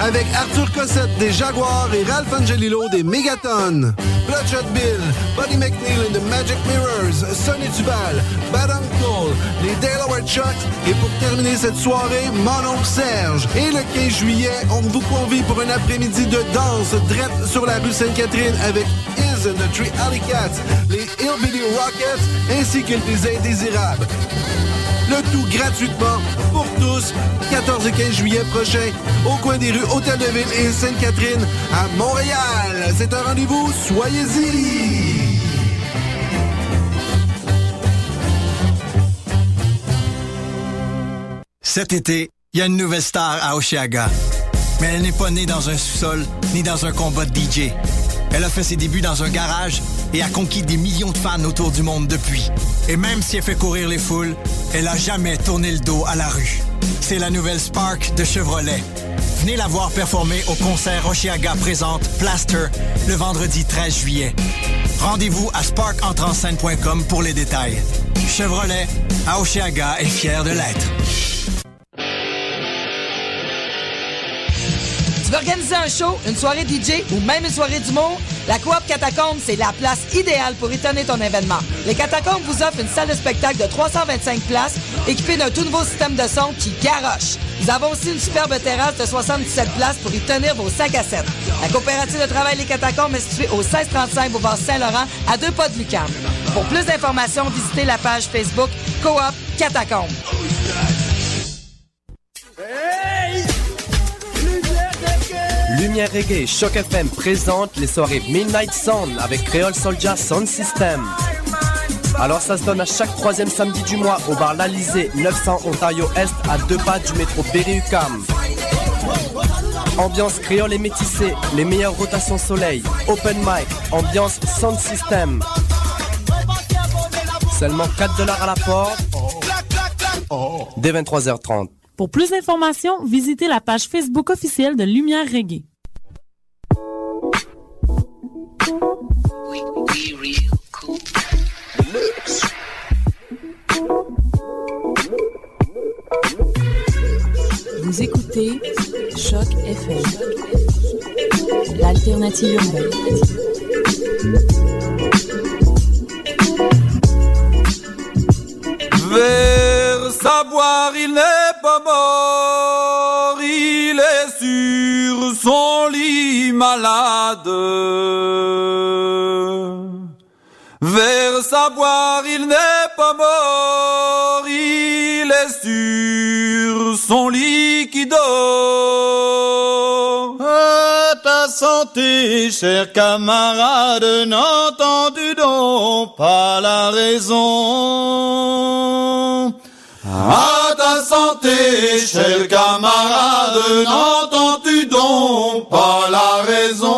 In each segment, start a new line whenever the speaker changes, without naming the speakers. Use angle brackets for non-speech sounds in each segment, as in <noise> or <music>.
avec Arthur Cossette des Jaguars et Ralph Angelillo des Megaton. Bloodshot Bill, Buddy McNeil and the Magic Mirrors, Sonny Duval, Bad Uncle, les Delaware Chucks et pour terminer cette soirée, Mon oncle Serge. Et le 15 juillet, on vous convie pour un après-midi de danse drette sur la rue Sainte-Catherine avec Is and the Tree Alley Cats, les Hillbilly Rockets ainsi que les Indésirables. Le tout gratuitement pour tous, 14 et 15 juillet prochain, au coin des rues Hôtel de Ville et Sainte-Catherine à Montréal. C'est un rendez-vous, soyez-y!
Cet été, il y a une nouvelle star à Oshiaga. Mais elle n'est pas née dans un sous-sol ni dans un combat de DJ. Elle a fait ses débuts dans un garage et a conquis des millions de fans autour du monde depuis. Et même si elle fait courir les foules, elle a jamais tourné le dos à la rue. C'est la nouvelle Spark de Chevrolet. Venez la voir performer au concert Oshiaga présente Plaster le vendredi 13 juillet. Rendez-vous à sparkentrenscène.com pour les détails. Chevrolet, à Oshiaga est fier de l'être.
Tu veux organiser un show, une soirée DJ ou même une soirée d'humour? La Coop Catacombe, c'est la place idéale pour étonner ton événement. Les Catacombes vous offrent une salle de spectacle de 325 places équipée d'un tout nouveau système de son qui garoche. Nous avons aussi une superbe terrasse de 77 places pour y tenir vos 5 à 7. La coopérative de travail Les Catacombes est située au 1635 Boulevard Saint-Laurent, à deux pas de Lucam. Pour plus d'informations, visitez la page Facebook Coop Catacombe.
Lumière Reggae Choc FM présente les soirées Midnight Sound avec Creole Soldier Sound System. Alors ça se donne à chaque troisième samedi du mois au bar L'Alizé, 900 Ontario Est, à deux pas du métro Berry-UQAM. Ambiance créole et métissée, les meilleures rotations soleil, open mic, ambiance sound system. Seulement 4 dollars à la porte. Dès 23h30.
Pour plus d'informations, visitez la page Facebook officielle de Lumière Reggae. Vous écoutez Choc FM, l'alternative urbaine.
Vers savoir, il n'est pas mort, il est sur son lit malade. Vers savoir, il n'est pas mort, il est sur son lit
À ta santé, cher camarade, n'entends-tu donc pas la raison?
À ta santé, cher camarade, n'entends-tu donc pas la raison?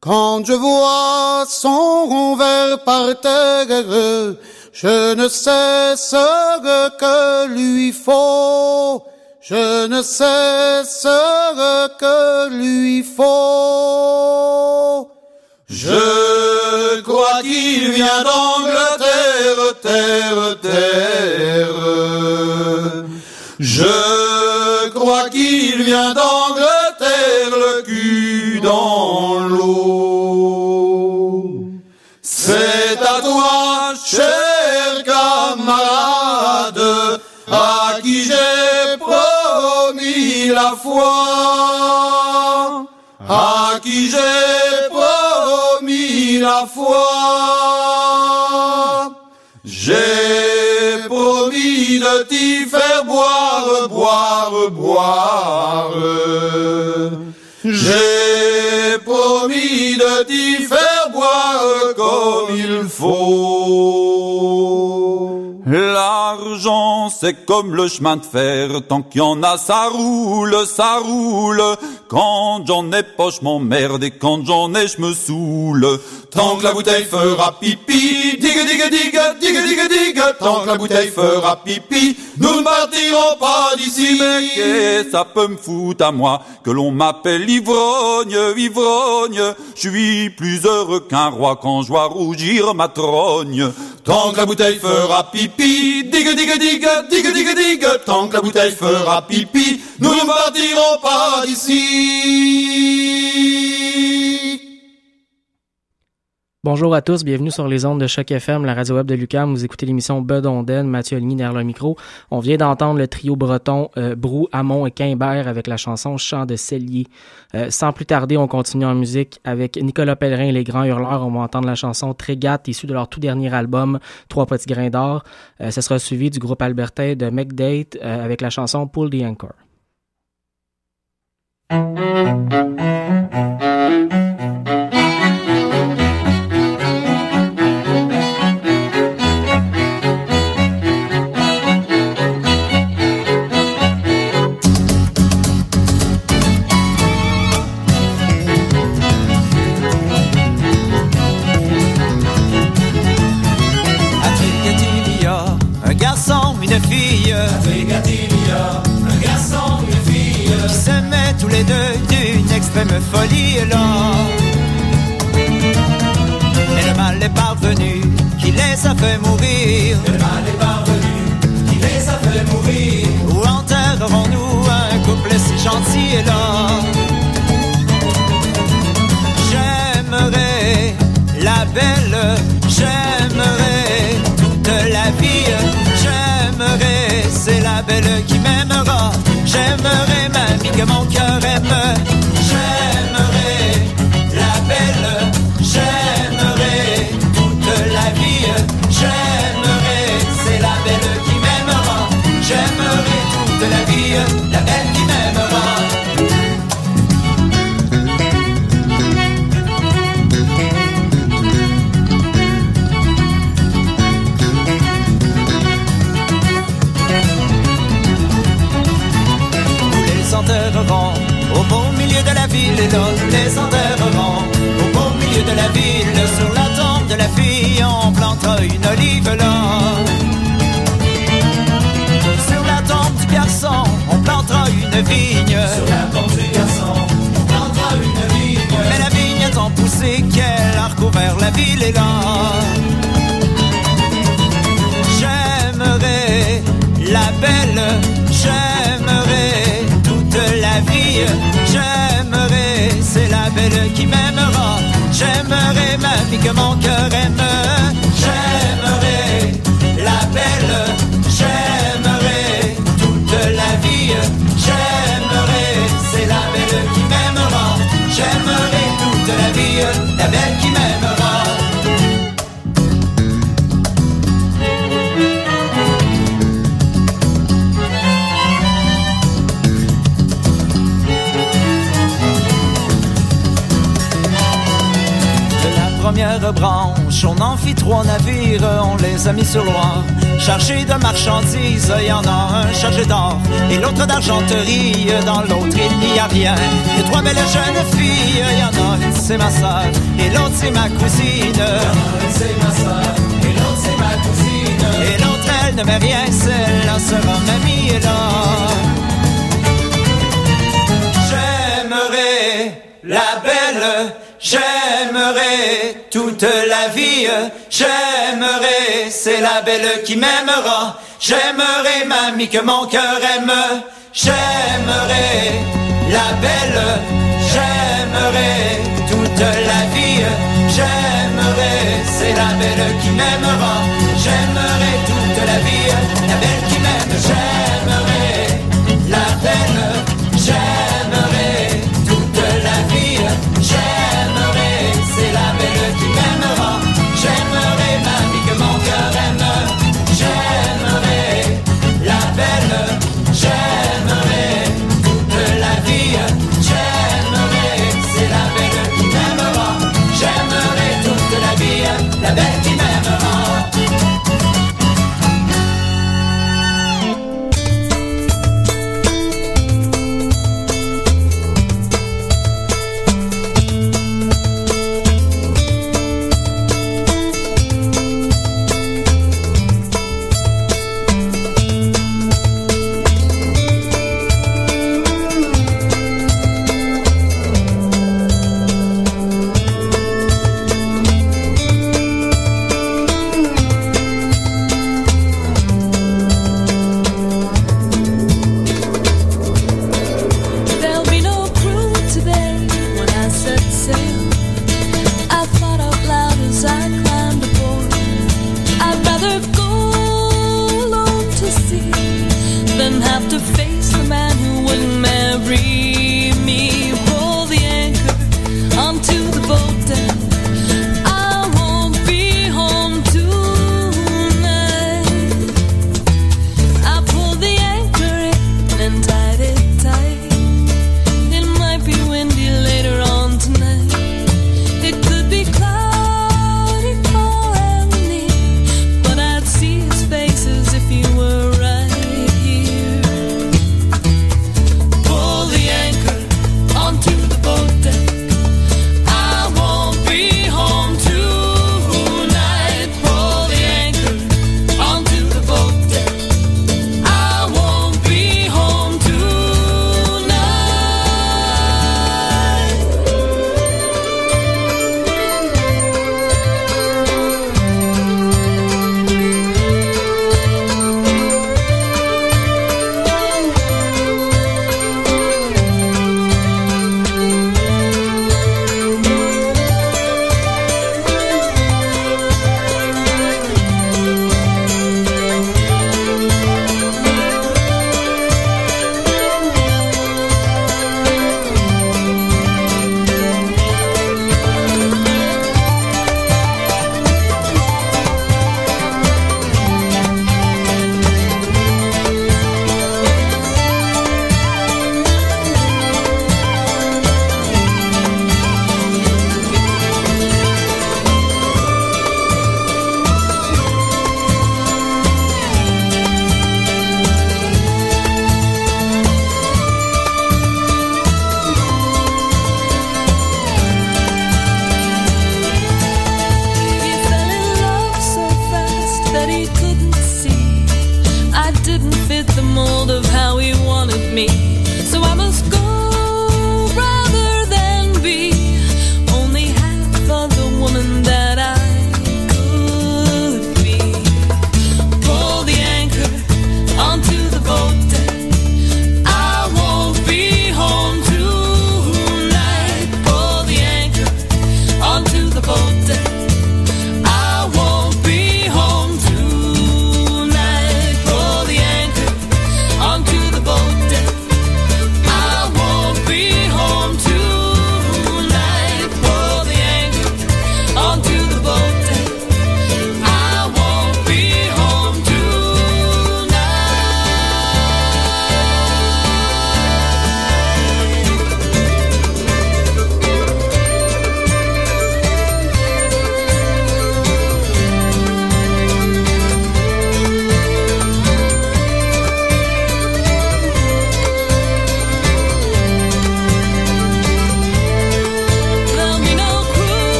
Quand je vois son verre par terre, je ne sais ce que lui faut. Je ne sais ce que lui faut.
Je crois qu'il vient d'Angleterre, terre, terre. Je crois qu'il vient d'Angleterre, le cul dans l'eau. C'est à toi, cher foi, à qui j'ai promis la foi. J'ai promis de t'y faire boire, boire, boire. J'ai promis de t'y faire boire comme il faut. C'est comme le chemin de fer, tant qu'il y en a, ça roule, ça roule. Quand j'en ai je m'emmerde, et quand j'en ai, je me saoule. Tant que la bouteille fera pipi, digue, digue, digue, digue, digue, digue, tant que la bouteille fera pipi, nous ne partirons pas d'ici. Qu'est-ce ça peut me foutre à moi que l'on m'appelle ivrogne, ivrogne. Je suis plus heureux qu'un roi quand je vois rougir ma trogne. Tant que la bouteille fera pipi, digue, digue, digue digue digue digue tant que la bouteille fera pipi, nous ne partirons pas d'ici.
Bonjour à tous, bienvenue sur les ondes de Choc FM, la radio web de Lucam. Vous écoutez l'émission Bud Onden, Mathieu Aligny derrière le micro. On vient d'entendre le trio breton euh, Brou, Amon et Quimbert avec la chanson Chant de Cellier. Euh, sans plus tarder, on continue en musique avec Nicolas Pellerin et les Grands Hurleurs. On va entendre la chanson Trégat, issue de leur tout dernier album, Trois petits grains d'or. Euh, ce sera suivi du groupe albertain de McDate euh, avec la chanson Pull the Anchor. <laughs>
là. Mais le mal est parvenu, qui les a fait mourir. Le mal est parvenu, qui les a fait mourir. Où enterrerons-nous un couple si gentil là? J'aimerais la belle, j'aimerais toute la vie, j'aimerais, c'est la belle qui m'aimera, j'aimerais mamie que mon cœur aime, de la ville et là nous les enterrerons au beau milieu de la ville sur la tombe de la fille on plantera une olive là. Sur la tombe du garçon on plantera une vigne. Sur la tombe du garçon on plantera une vigne. Mais la vigne tant poussée qu'elle a recouvert la ville et là que mon cœur aime, fit trois navires, on les a mis sur loire. Chargés de marchandises, il y en a un chargé d'or et l'autre d'argenterie. Dans l'autre, il n'y a rien. Et trois belles jeunes filles, il y en a une, c'est ma soeur et l'autre, c'est ma cousine. c'est ma soeur et l'autre, c'est ma cousine. Et l'autre, elle ne met rien, celle-là sera mamie là. J'aimerais la belle, j'aimerais toute la vie, j'aimerais, c'est la belle qui m'aimera, j'aimerais mamie que mon cœur aime, j'aimerais la belle, j'aimerais toute la vie, j'aimerais, c'est la belle qui m'aimera, j'aimerais toute la vie, la belle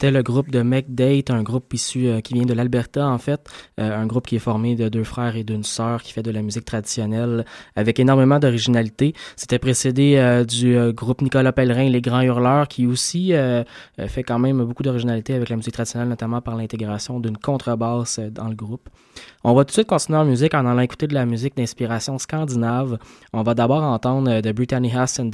C'était le groupe de McDate, un groupe issu euh, qui vient de l'Alberta en fait, euh, un groupe qui est formé de deux frères et d'une sœur qui fait de la musique traditionnelle avec énormément d'originalité. C'était précédé euh, du groupe Nicolas Pellerin, Les Grands Hurleurs, qui aussi fait quand même beaucoup d'originalité avec la musique traditionnelle, notamment par l'intégration d'une contrebasse dans le groupe. On va tout de suite continuer en musique en allant écouter de la musique d'inspiration scandinave. On va d'abord entendre de Brittany Haas and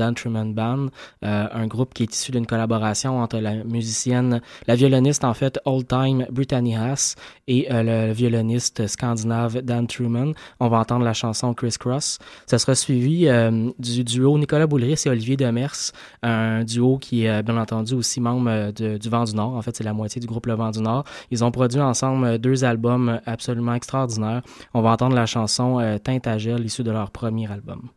Band, un groupe qui est issu d'une collaboration entre la musicienne la violoniste, en fait, old-time Brittany Haas et euh, le violoniste scandinave Dan Truman. On va entendre la chanson Criss Cross. Ça sera suivi euh, du duo Nicolas Boulris et Olivier Demers, un duo qui est bien entendu aussi membre euh, du Vent du Nord. En fait, c'est la moitié du groupe Le Vent du Nord. Ils ont produit ensemble deux albums absolument extraordinaires. On va entendre la chanson Tintagel, issue de leur premier album.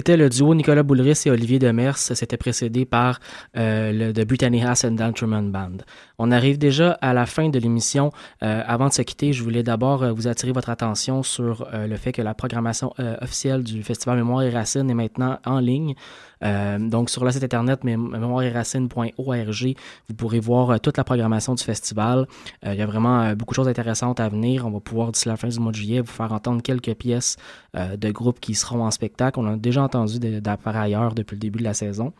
C'était le duo Nicolas Boulris et Olivier Demers. C'était précédé par euh, le The Haas and Band. On arrive déjà à la fin de l'émission. Euh, avant de se quitter, je voulais d'abord euh, vous attirer votre attention sur le fait que la programmation officielle du Festival Mémoire et Racines est maintenant en ligne. Donc, sur le site internet mémoireetracines.org, vous pourrez voir toute la programmation du festival. Il y a vraiment beaucoup de choses intéressantes à venir. On va pouvoir, d'ici la fin du mois de juillet, vous faire entendre quelques pièces de groupes qui seront en spectacle. On a déjà entendu de, par ailleurs depuis le début de la saison.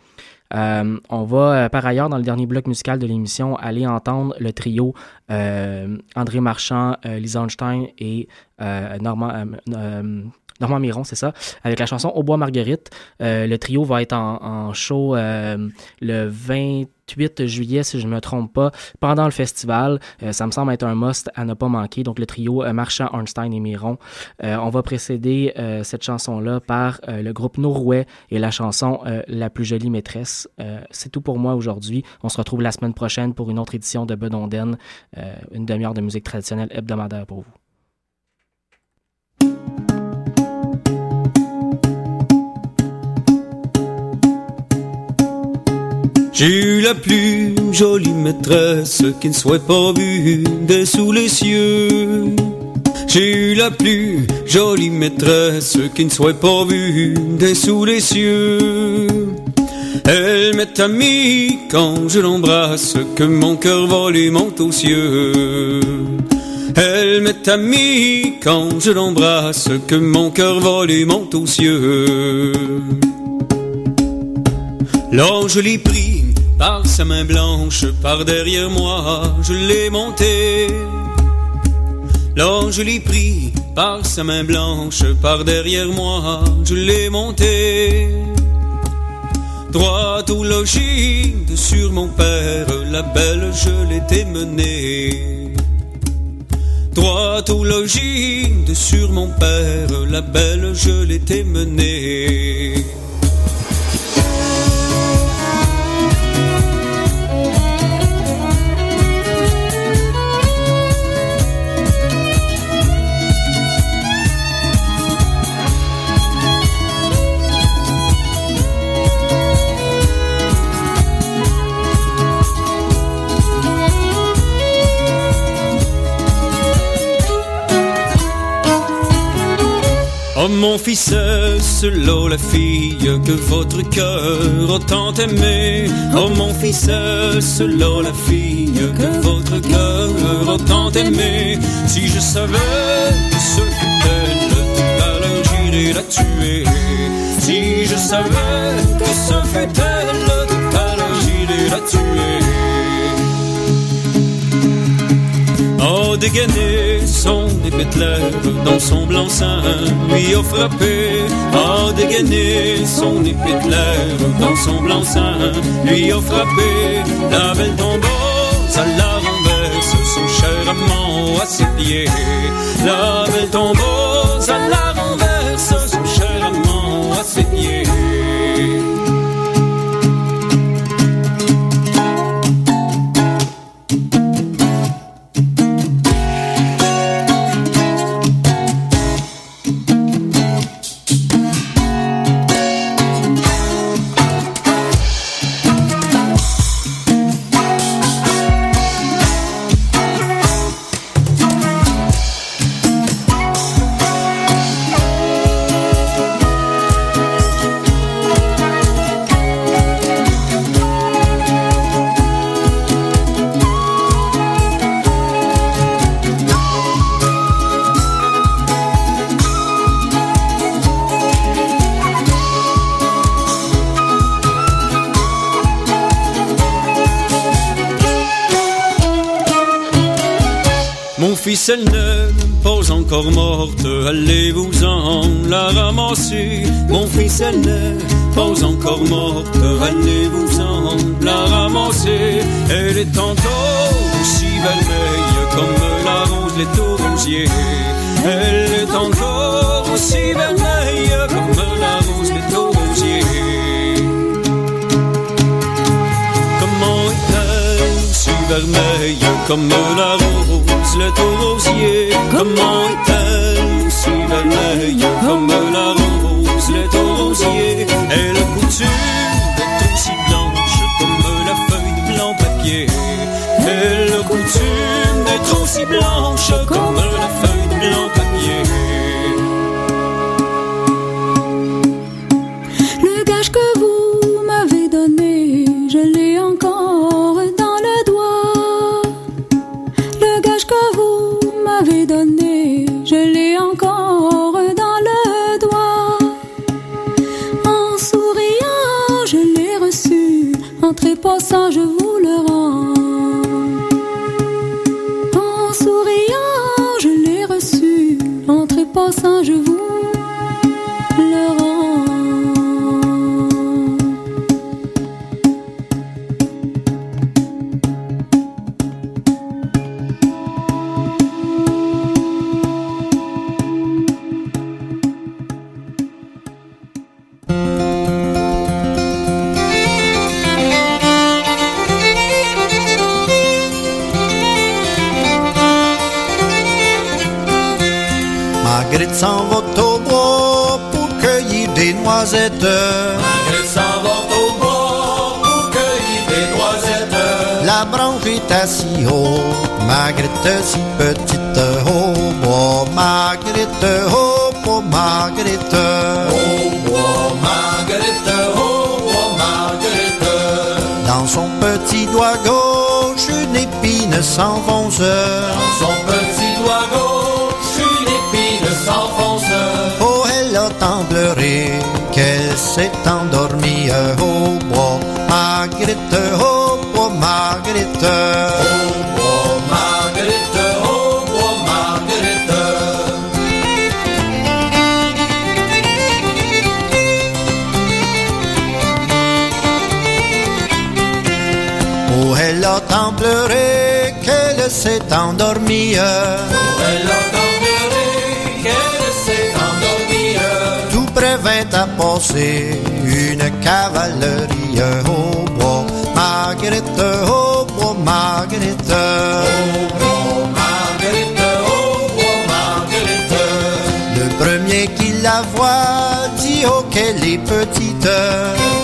on va par ailleurs dans le dernier bloc musical de l'émission aller entendre le trio André Marchand, Lisa Einstein et Normand Normand Miron, c'est ça, avec la chanson Au bois Marguerite. Euh, le trio va être en, show euh, le 28 juillet, si je ne me trompe pas, pendant le festival. Euh, ça me semble être un must à ne pas manquer. Donc, le trio Marchand, Ornstein et Miron. on va précéder cette chanson-là par le groupe Norouet et la chanson La plus jolie maîtresse. c'est tout pour moi aujourd'hui. On se retrouve la semaine prochaine pour une autre édition de Bedonden, une demi-heure de musique traditionnelle hebdomadaire pour vous.
J'ai eu la plus jolie maîtresse qui ne soit pas vue des sous les cieux. J'ai eu la plus jolie maîtresse qui ne soit pas vue des sous les cieux. Elle m'est amie quand je l'embrasse, que mon cœur vole et monte aux cieux. Elle m'est amie quand je l'embrasse, que mon cœur vole et monte aux cieux. L'ange l'ai pris par sa main blanche, par derrière moi, je l'ai monté. L'ange l'ai pris par sa main blanche, par derrière moi, je l'ai monté. Droit au logis sur mon père, la belle je l'étais menée. Droit au logis sur mon père, la belle je l'étais menée. Fils, là la fille que votre cœur a tant aimé. Oh mon fils, là la fille que votre cœur a tant aimé. Si je savais que ce fut elle, tout à la tuer. Si je savais que ce fut elle, tout à l'heure la tuer. Oh, dégainé son épée de dans son blanc-seing, lui a frappé. Oh, dégainé son épée de dans son blanc-seing, lui a frappé. La belle tombeuse à la renverse, son cher amant à ses pieds. La belle tombeuse à la renverse, son cher amant à ses pieds. Elle ne pas encore morte, allez-vous-en la ramasser. Mon fils, elle n'est pas encore morte, allez-vous-en la ramasser. Elle est encore aussi belle comme la rose, les rosiers. Elle est encore aussi belle comme la rose, le rosier Comment est-elle aussi vermeille comme la rose, le rosier Elle coutume d'être aussi blanche comme la feuille de blanc
papier. Elle coutume d'être aussi blanche comme
Marguerite s'en va au bois pour cueillir des noisettes.
Marguerite s'en va au bois pour cueillir des noisettes.
La branche est assez haut, Marguerite si petite au bois. Marguerite au bois, Marguerite.
Au bois, Marguerite, au bois, Marguerite.
Dans son petit doigt gauche, une épine s'enfonce.
Dans son petit s'enfonce.
Oh, elle a tant pleuré qu'elle s'est endormie au bois. Marguerite, au bois, Marguerite.
Au bois, Marguerite, au bois, Marguerite.
Oh, elle a tant pleuré qu'elle s'est endormie.
Elle a tant
Tout près vint à passer une cavalerie au bois. Marguerite, au bois, Marguerite.
Oh, Marguerite, oh, Marguerite.
Le premier qui la voit dit oh qu'elle est petite.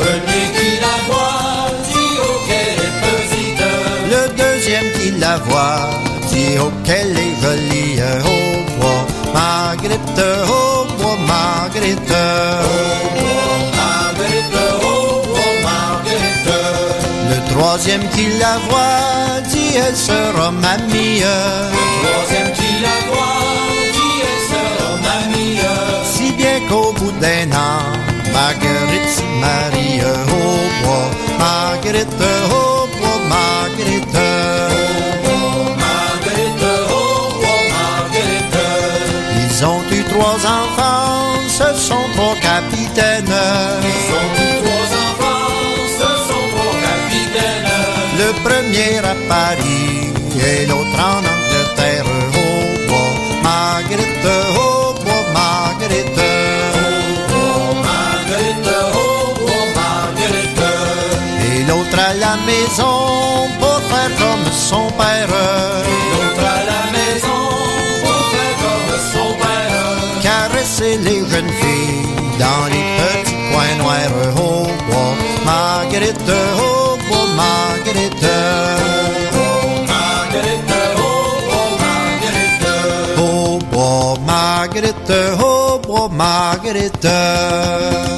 Premier qui la voit, dit oh qu'elle est petite.
Le deuxième qui la voit dit oh qu'elle est jolie au bois. Marguerite, au bois, Marguerite.
Marguerite, oh, oh, Marguerite.
Le troisième qui la voit dit elle sera mamie.
Troisième qui la voit, dit elle sera mamie.
Si bien qu'au bout d'un an, Marguerite se marie au bois. Marguerite, bois, Marguerite.
Marguerite,
capitaines.
Ils ont eu trois enfants, ce sont trois capitaines.
Le premier à Paris et l'autre en Angleterre au bois. Marguerite, au bois, Marguerite.
Oh, Marguerite, oh, oh, Marguerite.
Et l'autre à la maison pour faire comme son père.
L'autre à la maison, pour faire comme son père.
Caresser les jeunes filles dans les petits coins noirs au bois. Marguerite, au bois, Marguerite. Marguerite, au bois, Marguerite.